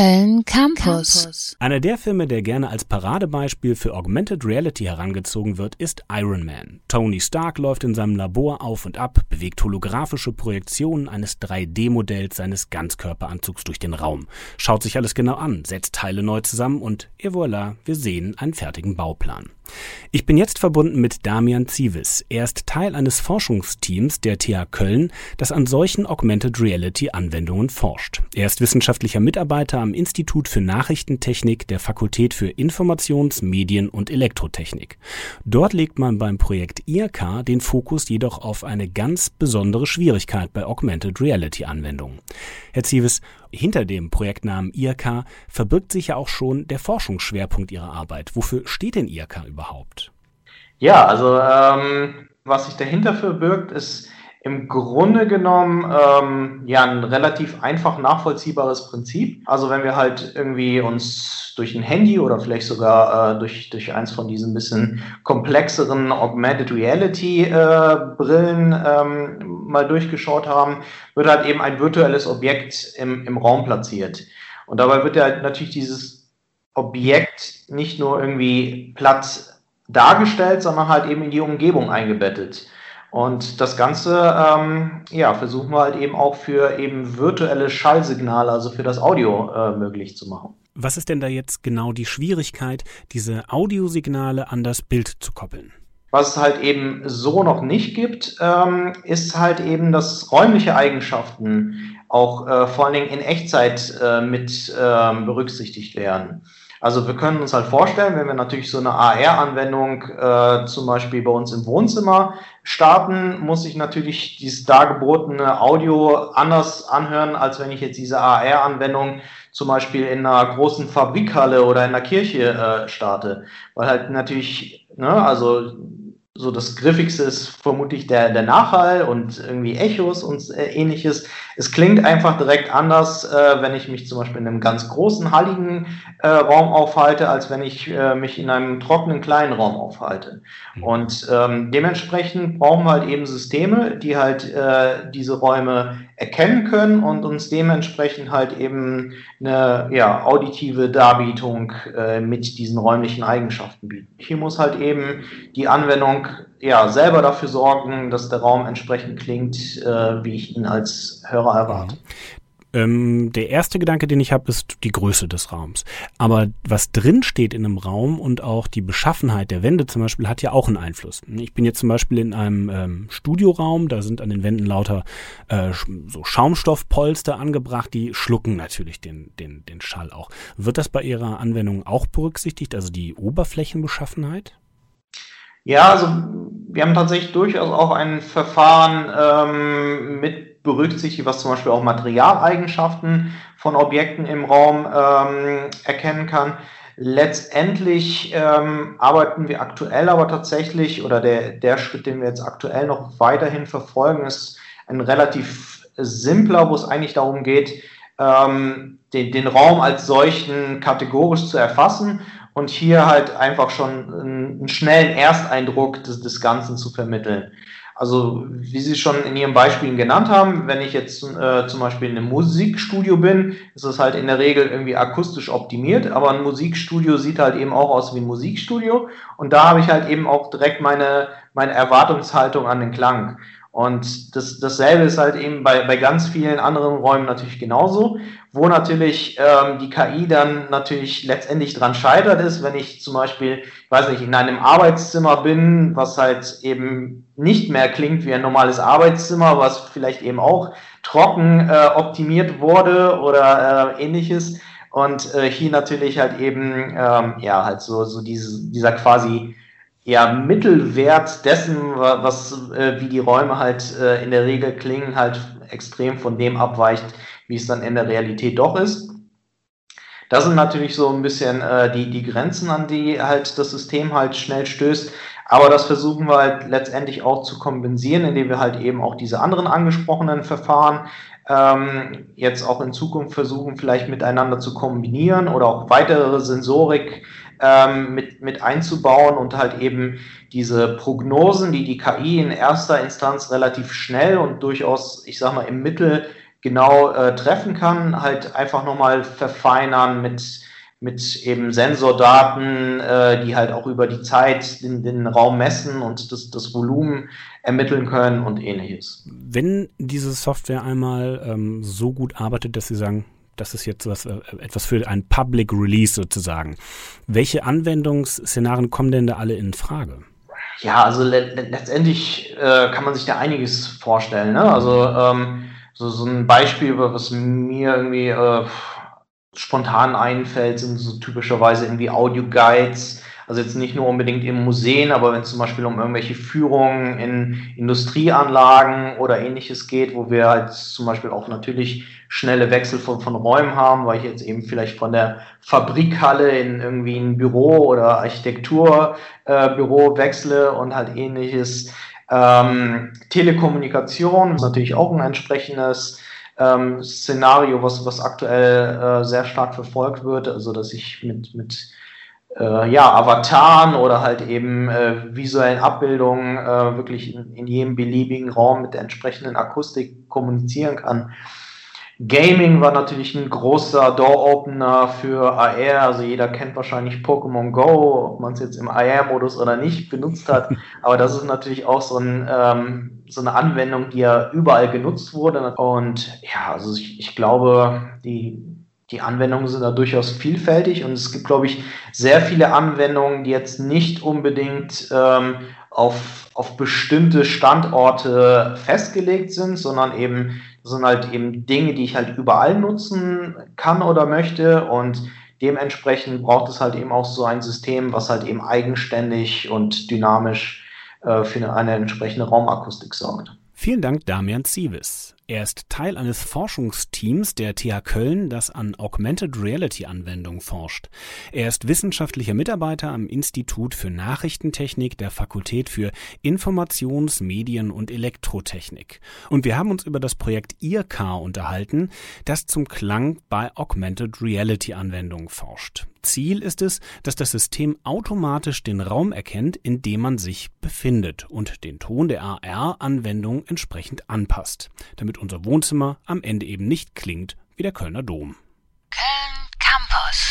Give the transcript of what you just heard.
Köln Campus. Einer der Filme, der gerne als Paradebeispiel für Augmented Reality herangezogen wird, ist Iron Man. Tony Stark läuft in seinem Labor auf und ab, bewegt holographische Projektionen eines 3D-Modells seines Ganzkörperanzugs durch den Raum, schaut sich alles genau an, setzt Teile neu zusammen und et voilà, wir sehen einen fertigen Bauplan. Ich bin jetzt verbunden mit Damian Zivis. Er ist Teil eines Forschungsteams der TH Köln, das an solchen Augmented Reality Anwendungen forscht. Er ist wissenschaftlicher Mitarbeiter am Institut für Nachrichtentechnik der Fakultät für Informations-, Medien- und Elektrotechnik. Dort legt man beim Projekt IRK den Fokus jedoch auf eine ganz besondere Schwierigkeit bei Augmented Reality Anwendungen. Herr Zivis, hinter dem Projektnamen IRK verbirgt sich ja auch schon der Forschungsschwerpunkt Ihrer Arbeit. Wofür steht denn IRK überhaupt? Ja, also ähm, was sich dahinter verbirgt, ist im Grunde genommen ähm, ja ein relativ einfach nachvollziehbares Prinzip. Also wenn wir halt irgendwie uns durch ein Handy oder vielleicht sogar äh, durch, durch eins von diesen bisschen komplexeren Augmented Reality äh, Brillen ähm, mal durchgeschaut haben, wird halt eben ein virtuelles Objekt im, im Raum platziert. Und dabei wird ja natürlich dieses Objekt nicht nur irgendwie platt dargestellt, sondern halt eben in die Umgebung eingebettet. Und das Ganze, ähm, ja, versuchen wir halt eben auch für eben virtuelle Schallsignale, also für das Audio äh, möglich zu machen. Was ist denn da jetzt genau die Schwierigkeit, diese Audiosignale an das Bild zu koppeln? Was es halt eben so noch nicht gibt, ähm, ist halt eben, dass räumliche Eigenschaften auch äh, vor allen Dingen in Echtzeit äh, mit äh, berücksichtigt werden. Also wir können uns halt vorstellen, wenn wir natürlich so eine AR-Anwendung äh, zum Beispiel bei uns im Wohnzimmer starten, muss ich natürlich dieses dargebotene Audio anders anhören, als wenn ich jetzt diese AR-Anwendung zum Beispiel in einer großen Fabrikhalle oder in einer Kirche äh, starte. Weil halt natürlich, ne, also so das Griffigste ist vermutlich der, der Nachhall und irgendwie Echos und äh, ähnliches. Es klingt einfach direkt anders, äh, wenn ich mich zum Beispiel in einem ganz großen, halligen äh, Raum aufhalte, als wenn ich äh, mich in einem trockenen, kleinen Raum aufhalte. Mhm. Und ähm, dementsprechend brauchen wir halt eben Systeme, die halt äh, diese Räume erkennen können und uns dementsprechend halt eben eine ja, auditive Darbietung äh, mit diesen räumlichen Eigenschaften bieten. Hier muss halt eben die Anwendung ja selber dafür sorgen, dass der Raum entsprechend klingt, äh, wie ich ihn als Hörer erwarte. Ähm, der erste Gedanke, den ich habe, ist die Größe des Raums. Aber was drin steht in einem Raum und auch die Beschaffenheit der Wände zum Beispiel hat ja auch einen Einfluss. Ich bin jetzt zum Beispiel in einem ähm, Studioraum, da sind an den Wänden lauter äh, so Schaumstoffpolster angebracht, die schlucken natürlich den, den, den Schall auch. Wird das bei Ihrer Anwendung auch berücksichtigt, also die Oberflächenbeschaffenheit? Ja, also wir haben tatsächlich durchaus auch ein Verfahren ähm, mit berücksichtigt, was zum Beispiel auch Materialeigenschaften von Objekten im Raum ähm, erkennen kann. Letztendlich ähm, arbeiten wir aktuell aber tatsächlich, oder der, der Schritt, den wir jetzt aktuell noch weiterhin verfolgen, ist ein relativ simpler, wo es eigentlich darum geht, ähm, den, den Raum als solchen kategorisch zu erfassen und hier halt einfach schon einen, schnellen Ersteindruck des, des Ganzen zu vermitteln. Also wie Sie schon in Ihren Beispielen genannt haben, wenn ich jetzt äh, zum Beispiel in einem Musikstudio bin, ist es halt in der Regel irgendwie akustisch optimiert, aber ein Musikstudio sieht halt eben auch aus wie ein Musikstudio und da habe ich halt eben auch direkt meine, meine Erwartungshaltung an den Klang. Und das, dasselbe ist halt eben bei, bei ganz vielen anderen Räumen natürlich genauso, wo natürlich ähm, die KI dann natürlich letztendlich dran scheitert ist, wenn ich zum Beispiel, ich weiß nicht, in einem Arbeitszimmer bin, was halt eben nicht mehr klingt wie ein normales Arbeitszimmer, was vielleicht eben auch trocken äh, optimiert wurde oder äh, ähnliches. Und äh, hier natürlich halt eben, ähm, ja, halt so, so diese, dieser quasi ja, Mittelwert dessen, was, äh, wie die Räume halt äh, in der Regel klingen, halt extrem von dem abweicht, wie es dann in der Realität doch ist. Das sind natürlich so ein bisschen äh, die, die Grenzen, an die halt das System halt schnell stößt. Aber das versuchen wir halt letztendlich auch zu kompensieren, indem wir halt eben auch diese anderen angesprochenen Verfahren ähm, jetzt auch in Zukunft versuchen, vielleicht miteinander zu kombinieren oder auch weitere Sensorik ähm, mit, mit einzubauen und halt eben diese Prognosen, die die KI in erster Instanz relativ schnell und durchaus, ich sag mal, im Mittel genau äh, treffen kann, halt einfach nochmal verfeinern mit, mit eben Sensordaten, äh, die halt auch über die Zeit den, den Raum messen und das, das Volumen ermitteln können und ähnliches. Wenn diese Software einmal ähm, so gut arbeitet, dass Sie sagen, das ist jetzt was, äh, etwas für ein Public Release sozusagen. Welche Anwendungsszenarien kommen denn da alle in Frage? Ja, also le letztendlich äh, kann man sich da einiges vorstellen. Ne? Also ähm, so, so ein Beispiel, was mir irgendwie äh, spontan einfällt, sind so typischerweise irgendwie Audio-Guides. Also jetzt nicht nur unbedingt in Museen, aber wenn es zum Beispiel um irgendwelche Führungen in Industrieanlagen oder ähnliches geht, wo wir halt zum Beispiel auch natürlich schnelle Wechsel von, von Räumen haben, weil ich jetzt eben vielleicht von der Fabrikhalle in irgendwie ein Büro oder Architekturbüro äh, wechsle und halt ähnliches. Ähm, Telekommunikation ist natürlich auch ein entsprechendes ähm, Szenario, was, was aktuell äh, sehr stark verfolgt wird, also dass ich mit, mit äh, ja, Avataren oder halt eben äh, visuellen Abbildungen äh, wirklich in, in jedem beliebigen Raum mit der entsprechenden Akustik kommunizieren kann. Gaming war natürlich ein großer Door-Opener für AR. Also jeder kennt wahrscheinlich Pokémon Go, ob man es jetzt im AR-Modus oder nicht benutzt hat. Aber das ist natürlich auch so, ein, ähm, so eine Anwendung, die ja überall genutzt wurde. Und ja, also ich, ich glaube, die, die Anwendungen sind da durchaus vielfältig und es gibt, glaube ich, sehr viele Anwendungen, die jetzt nicht unbedingt ähm, auf, auf bestimmte Standorte festgelegt sind, sondern eben sind halt eben Dinge, die ich halt überall nutzen kann oder möchte und dementsprechend braucht es halt eben auch so ein System, was halt eben eigenständig und dynamisch äh, für eine entsprechende Raumakustik sorgt. Vielen Dank, Damian Zievis. Er ist Teil eines Forschungsteams der TH Köln, das an Augmented Reality Anwendungen forscht. Er ist wissenschaftlicher Mitarbeiter am Institut für Nachrichtentechnik der Fakultät für Informations-, Medien- und Elektrotechnik. Und wir haben uns über das Projekt IRCAR unterhalten, das zum Klang bei Augmented Reality Anwendungen forscht. Ziel ist es, dass das System automatisch den Raum erkennt, in dem man sich befindet und den Ton der AR-Anwendung entsprechend anpasst, damit unser Wohnzimmer am Ende eben nicht klingt wie der Kölner Dom. Köln Campus